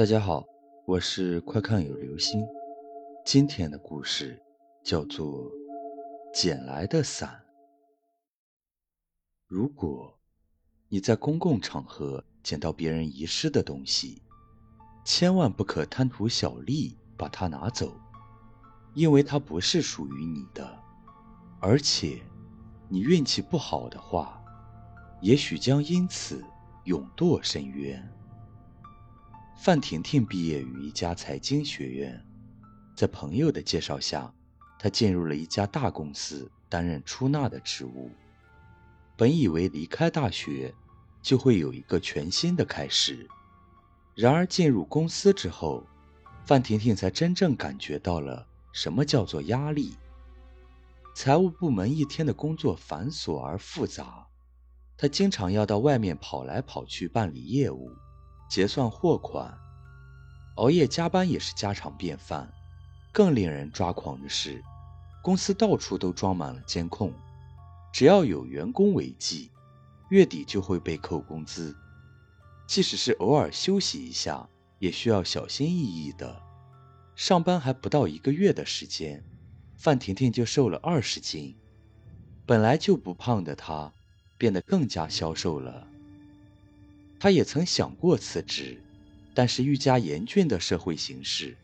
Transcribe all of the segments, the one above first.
大家好，我是快看有流星。今天的故事叫做《捡来的伞》。如果你在公共场合捡到别人遗失的东西，千万不可贪图小利把它拿走，因为它不是属于你的。而且，你运气不好的话，也许将因此永堕深渊。范婷婷毕业于一家财经学院，在朋友的介绍下，她进入了一家大公司担任出纳的职务。本以为离开大学就会有一个全新的开始，然而进入公司之后，范婷婷才真正感觉到了什么叫做压力。财务部门一天的工作繁琐而复杂，她经常要到外面跑来跑去办理业务。结算货款，熬夜加班也是家常便饭。更令人抓狂的是，公司到处都装满了监控，只要有员工违纪，月底就会被扣工资。即使是偶尔休息一下，也需要小心翼翼的。上班还不到一个月的时间，范婷婷就瘦了二十斤。本来就不胖的她，变得更加消瘦了。他也曾想过辞职，但是愈加严峻的社会形势，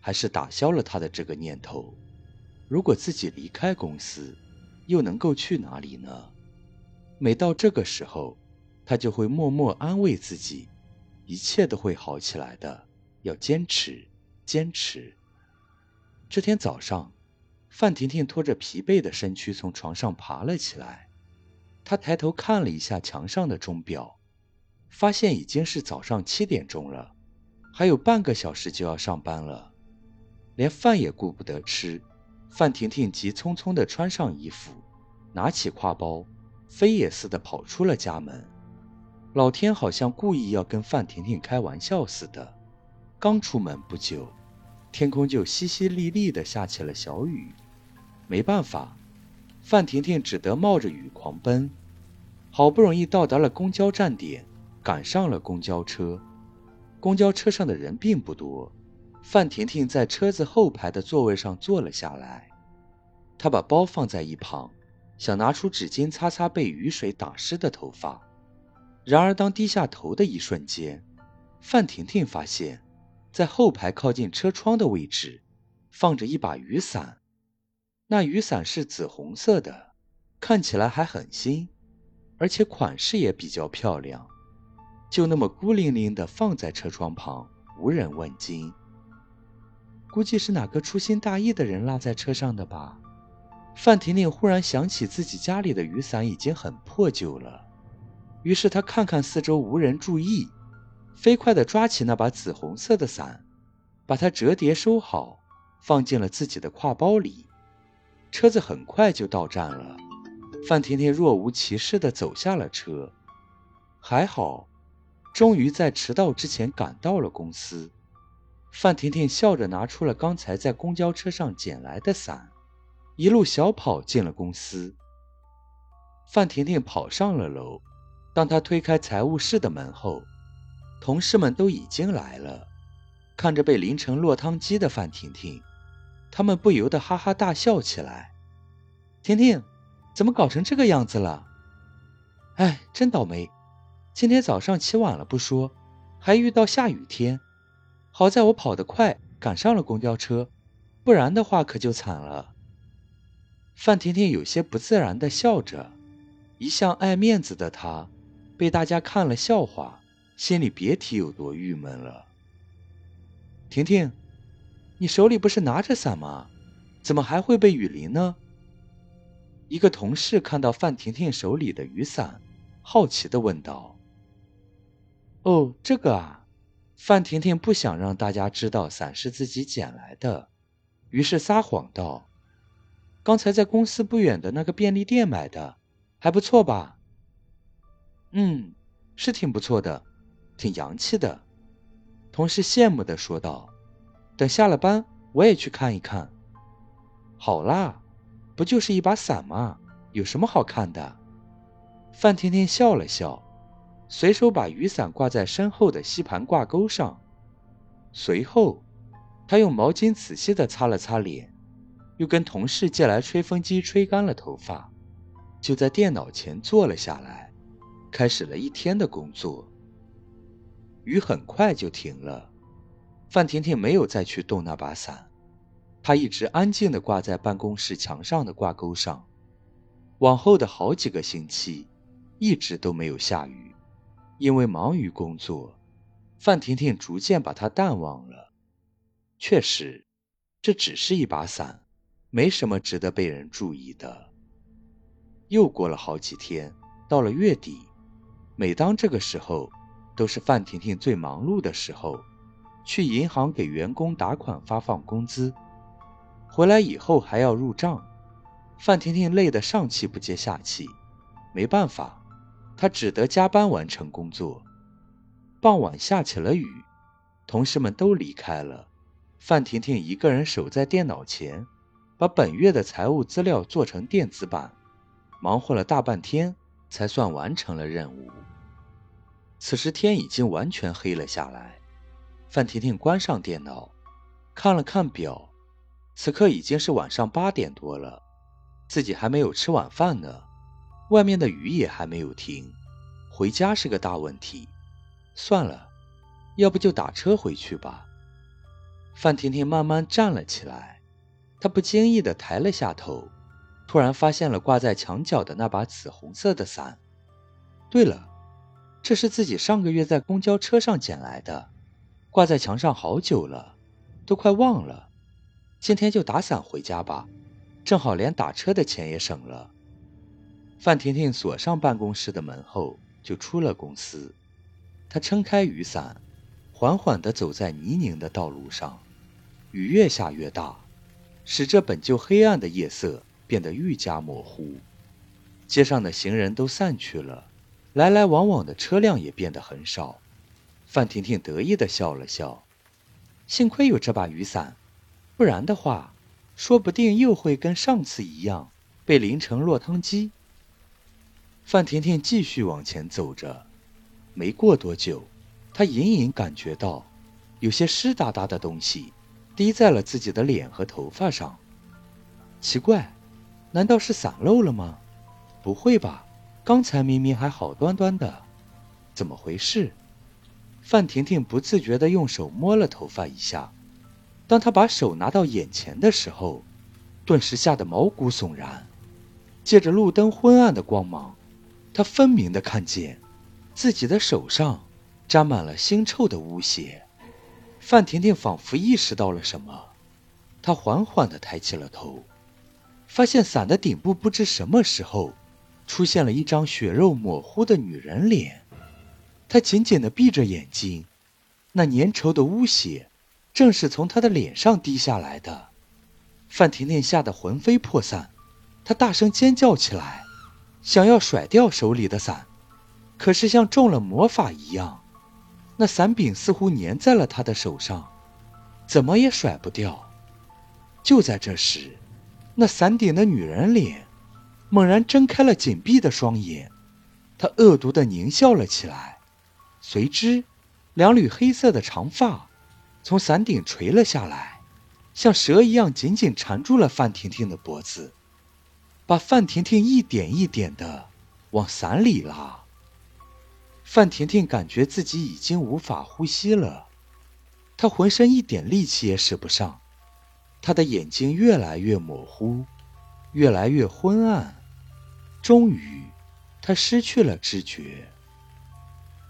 还是打消了他的这个念头。如果自己离开公司，又能够去哪里呢？每到这个时候，他就会默默安慰自己，一切都会好起来的，要坚持，坚持。这天早上，范婷婷拖着疲惫的身躯从床上爬了起来，她抬头看了一下墙上的钟表。发现已经是早上七点钟了，还有半个小时就要上班了，连饭也顾不得吃。范婷婷急匆匆地穿上衣服，拿起挎包，飞也似的跑出了家门。老天好像故意要跟范婷婷开玩笑似的，刚出门不久，天空就淅淅沥沥地下起了小雨。没办法，范婷婷只得冒着雨狂奔，好不容易到达了公交站点。赶上了公交车，公交车上的人并不多。范婷婷在车子后排的座位上坐了下来，她把包放在一旁，想拿出纸巾擦擦被雨水打湿的头发。然而，当低下头的一瞬间，范婷婷发现，在后排靠近车窗的位置，放着一把雨伞。那雨伞是紫红色的，看起来还很新，而且款式也比较漂亮。就那么孤零零地放在车窗旁，无人问津。估计是哪个粗心大意的人落在车上的吧。范婷婷忽然想起自己家里的雨伞已经很破旧了，于是她看看四周无人注意，飞快地抓起那把紫红色的伞，把它折叠收好，放进了自己的挎包里。车子很快就到站了，范婷婷若无其事地走下了车，还好。终于在迟到之前赶到了公司，范婷婷笑着拿出了刚才在公交车上捡来的伞，一路小跑进了公司。范婷婷跑上了楼，当她推开财务室的门后，同事们都已经来了。看着被淋成落汤鸡的范婷婷，他们不由得哈哈大笑起来。婷婷，怎么搞成这个样子了？哎，真倒霉！今天早上起晚了不说，还遇到下雨天。好在我跑得快，赶上了公交车，不然的话可就惨了。范婷婷有些不自然地笑着，一向爱面子的她，被大家看了笑话，心里别提有多郁闷了。婷婷，你手里不是拿着伞吗？怎么还会被雨淋呢？一个同事看到范婷婷手里的雨伞，好奇地问道。哦，这个啊，范婷婷不想让大家知道伞是自己捡来的，于是撒谎道：“刚才在公司不远的那个便利店买的，还不错吧？”“嗯，是挺不错的，挺洋气的。”同事羡慕地说道。“等下了班，我也去看一看。”“好啦，不就是一把伞吗？有什么好看的？”范婷婷笑了笑。随手把雨伞挂在身后的吸盘挂钩上，随后，他用毛巾仔细地擦了擦脸，又跟同事借来吹风机吹干了头发，就在电脑前坐了下来，开始了一天的工作。雨很快就停了，范婷婷没有再去动那把伞，她一直安静地挂在办公室墙上的挂钩上。往后的好几个星期，一直都没有下雨，因为忙于工作。范婷婷逐渐把它淡忘了。确实，这只是一把伞，没什么值得被人注意的。又过了好几天，到了月底，每当这个时候，都是范婷婷最忙碌的时候。去银行给员工打款、发放工资，回来以后还要入账，范婷婷累得上气不接下气。没办法，他只得加班完成工作。傍晚下起了雨，同事们都离开了，范婷婷一个人守在电脑前，把本月的财务资料做成电子版，忙活了大半天，才算完成了任务。此时天已经完全黑了下来，范婷婷关上电脑，看了看表，此刻已经是晚上八点多了，自己还没有吃晚饭呢，外面的雨也还没有停，回家是个大问题。算了，要不就打车回去吧。范婷婷慢慢站了起来，她不经意地抬了下头，突然发现了挂在墙角的那把紫红色的伞。对了，这是自己上个月在公交车上捡来的，挂在墙上好久了，都快忘了。今天就打伞回家吧，正好连打车的钱也省了。范婷婷锁上办公室的门后，就出了公司。她撑开雨伞，缓缓地走在泥泞的道路上。雨越下越大，使这本就黑暗的夜色变得愈加模糊。街上的行人都散去了，来来往往的车辆也变得很少。范婷婷得意地笑了笑，幸亏有这把雨伞，不然的话，说不定又会跟上次一样被淋成落汤鸡。范婷婷继续往前走着。没过多久，她隐隐感觉到，有些湿哒哒的东西滴在了自己的脸和头发上。奇怪，难道是散漏了吗？不会吧，刚才明明还好端端的，怎么回事？范婷婷不自觉地用手摸了头发一下，当她把手拿到眼前的时候，顿时吓得毛骨悚然。借着路灯昏暗的光芒，他分明地看见。自己的手上沾满了腥臭的污血，范婷婷仿佛意识到了什么，她缓缓地抬起了头，发现伞的顶部不知什么时候出现了一张血肉模糊的女人脸。她紧紧地闭着眼睛，那粘稠的污血正是从她的脸上滴下来的。范婷婷吓得魂飞魄散，她大声尖叫起来，想要甩掉手里的伞。可是像中了魔法一样，那伞柄似乎粘在了他的手上，怎么也甩不掉。就在这时，那伞顶的女人脸猛然睁开了紧闭的双眼，她恶毒地狞笑了起来，随之，两缕黑色的长发从伞顶垂了下来，像蛇一样紧紧缠住了范婷婷的脖子，把范婷婷一点一点的往伞里拉。范婷婷感觉自己已经无法呼吸了，她浑身一点力气也使不上，她的眼睛越来越模糊，越来越昏暗，终于，她失去了知觉。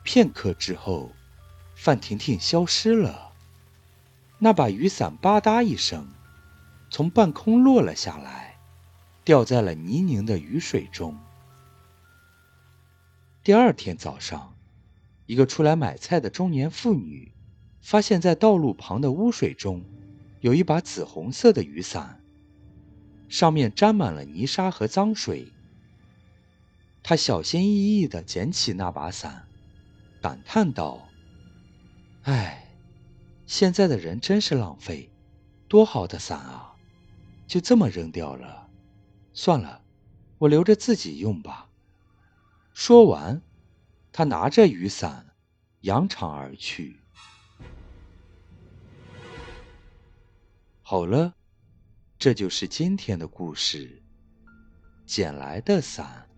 片刻之后，范婷婷消失了，那把雨伞吧嗒一声，从半空落了下来，掉在了泥泞的雨水中。第二天早上，一个出来买菜的中年妇女，发现在道路旁的污水中，有一把紫红色的雨伞，上面沾满了泥沙和脏水。她小心翼翼地捡起那把伞，感叹道：“唉，现在的人真是浪费，多好的伞啊，就这么扔掉了。算了我留着自己用吧。说完他拿着雨伞扬长而去。好了这就是今天的故事捡来的伞。